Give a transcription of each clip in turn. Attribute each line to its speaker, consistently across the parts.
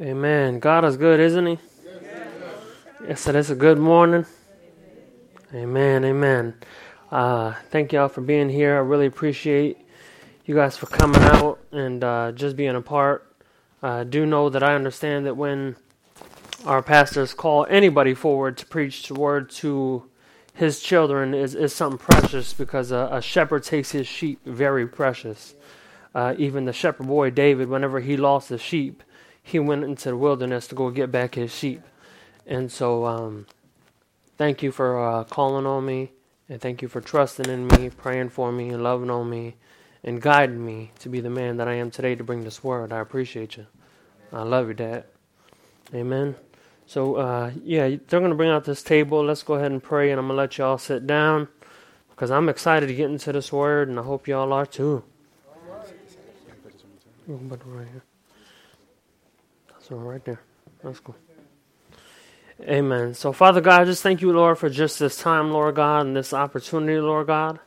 Speaker 1: Amen. God is good, isn't He? Yes, it is a good morning. Amen. Amen. Uh, thank y'all for being here. I really appreciate you guys for coming out and uh, just being a part. I do know that I understand that when our pastors call anybody forward to preach the word to his children is, is something precious because a, a shepherd takes his sheep very precious. Uh, even the shepherd boy David, whenever he lost the sheep, he went into the wilderness to go get back his sheep. And so, um, thank you for uh, calling on me, and thank you for trusting in me, praying for me, and loving on me, and guiding me to be the man that I am today to bring this word. I appreciate you. I love you, Dad. Amen. So, uh, yeah, they're going to bring out this table. Let's go ahead and pray, and I'm going to let y'all sit down because I'm excited to get into this word, and I hope y'all are too. Right right there. That's cool. Amen. So, Father God, I just thank you, Lord, for just this time, Lord God, and this opportunity, Lord God.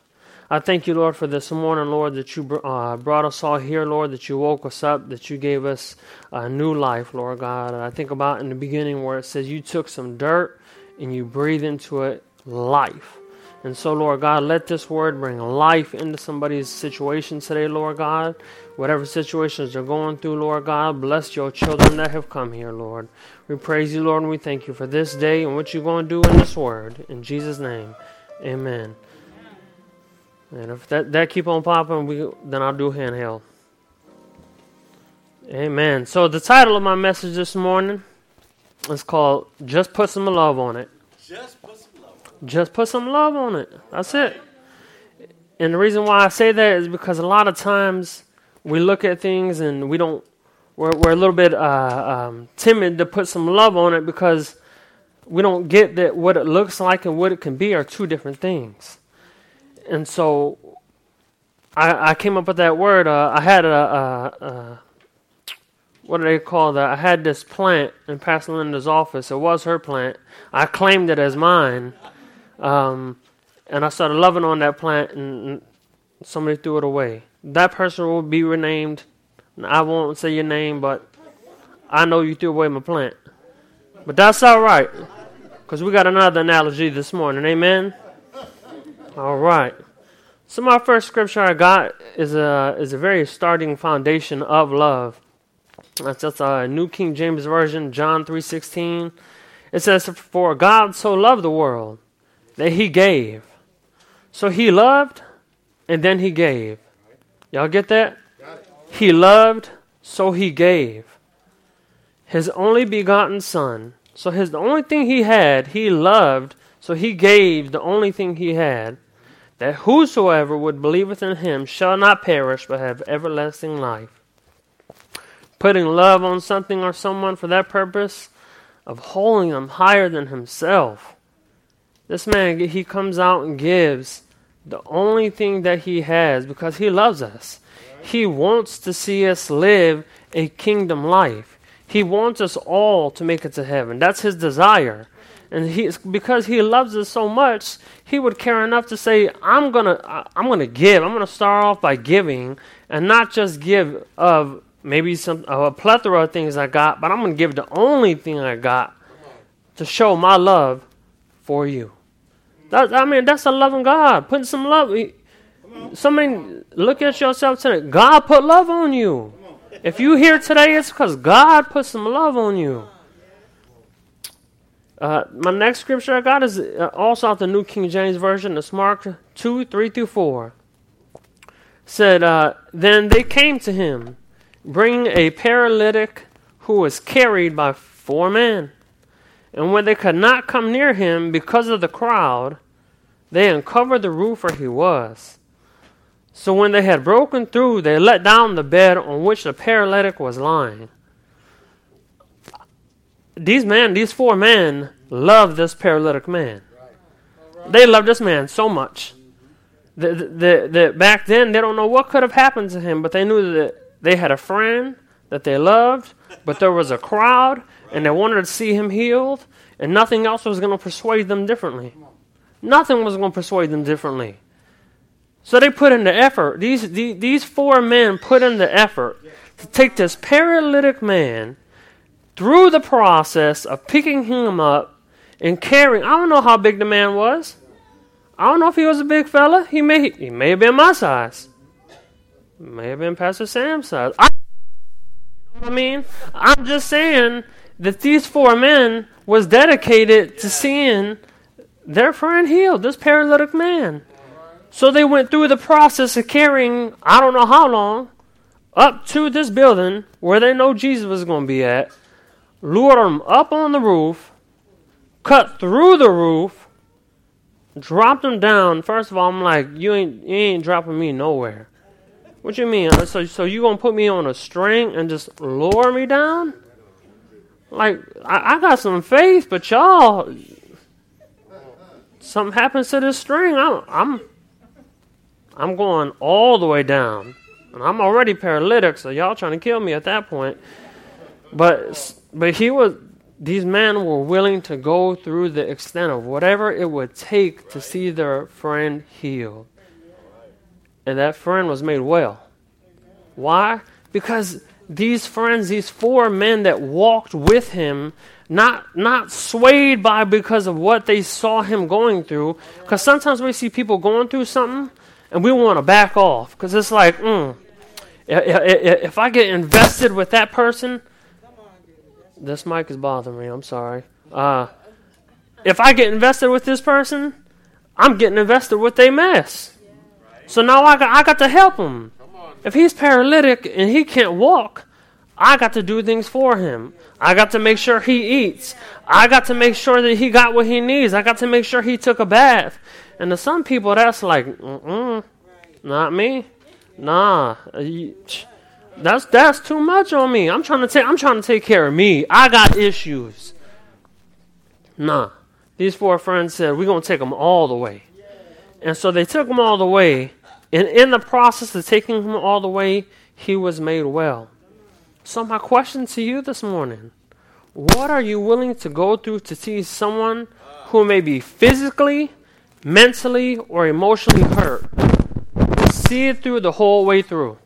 Speaker 1: I thank you, Lord, for this morning, Lord, that you uh, brought us all here, Lord, that you woke us up, that you gave us a new life, Lord God. And I think about in the beginning where it says you took some dirt and you breathed into it life. And so, Lord God, let this word bring life into somebody's situation today, Lord God. Whatever situations they're going through, Lord God, bless your children that have come here, Lord. We praise you, Lord, and we thank you for this day and what you're going to do in this word. In Jesus' name, amen. And if that, that keep on popping, we then I'll do handheld. Amen. So the title of my message this morning is called "Just Put Some Love on It."
Speaker 2: Just
Speaker 1: just put some love on it. That's it. And the reason why I say that is because a lot of times we look at things and we don't, we're, we're a little bit uh, um, timid to put some love on it because we don't get that what it looks like and what it can be are two different things. And so I, I came up with that word. Uh, I had a, a, a, what do they call that? I had this plant in Pastor Linda's office. It was her plant. I claimed it as mine. Um, and I started loving on that plant, and somebody threw it away. That person will be renamed. I won't say your name, but I know you threw away my plant. But that's all right, because we got another analogy this morning. Amen. All right. So my first scripture I got is a is a very starting foundation of love. That's just a New King James Version, John three sixteen. It says, "For God so loved the world." That he gave. So he loved and then he gave. Y'all get that? He loved, so he gave. His only begotten son. So his the only thing he had, he loved, so he gave the only thing he had, that whosoever would believeth in him shall not perish but have everlasting life. Putting love on something or someone for that purpose of holding them higher than himself this man, he comes out and gives the only thing that he has because he loves us. He wants to see us live a kingdom life. He wants us all to make it to heaven. That's his desire. And he, because he loves us so much, he would care enough to say, "I'm gonna, I'm gonna give. I'm gonna start off by giving, and not just give of maybe some of a plethora of things I got, but I'm gonna give the only thing I got to show my love for you. That, I mean, that's a loving God. Putting some love. Somebody look at yourself today. God put love on you. If you here today, it's because God put some love on you. Uh, my next scripture I got is uh, also out the New King James Version. It's Mark 2 3 through 4. Said, uh, Then they came to him, bringing a paralytic who was carried by four men. And when they could not come near him because of the crowd, they uncovered the roof where he was. So when they had broken through, they let down the bed on which the paralytic was lying. These men, these four men, loved this paralytic man. They loved this man so much. That, that, that back then, they don't know what could have happened to him, but they knew that they had a friend that they loved, but there was a crowd, and they wanted to see him healed, and nothing else was going to persuade them differently. Nothing was going to persuade them differently. So they put in the effort. These, these, these four men put in the effort to take this paralytic man through the process of picking him up and carrying. I don't know how big the man was. I don't know if he was a big fella. He may he may have been my size. May have been Pastor Sam's size. I, you know what I mean? I'm just saying that these four men was dedicated to seeing their friend healed, this paralytic man. So they went through the process of carrying, I don't know how long, up to this building where they know Jesus was going to be at, lured him up on the roof, cut through the roof, dropped him down. First of all, I'm like, you ain't you ain't dropping me nowhere. What you mean? So so you gonna put me on a string and just lower me down? Like I, I got some faith, but y'all, something happens to this string. I'm I'm I'm going all the way down, and I'm already paralytic. So y'all trying to kill me at that point. But but he was these men were willing to go through the extent of whatever it would take to see their friend healed. And that friend was made well. Why? Because these friends, these four men that walked with him, not not swayed by because of what they saw him going through. Because sometimes we see people going through something and we want to back off because it's like, mm, if, I get invested with that person, this mic is bothering me. I'm sorry. Uh, if I get invested with this person, I'm getting invested with their mess. So now I got, I got to help him. If he's paralytic and he can't walk, I got to do things for him. I got to make sure he eats. I got to make sure that he got what he needs. I got to make sure he took a bath. And to some people, that's like, mm not me. Nah. That's that's too much on me. I'm trying to take I'm trying to take care of me. I got issues. Nah. These four friends said we're gonna take them all the way, and so they took them all the way. And in the process of taking him all the way, he was made well. So my question to you this morning: What are you willing to go through to see someone who may be physically, mentally, or emotionally hurt? See it through the whole way through.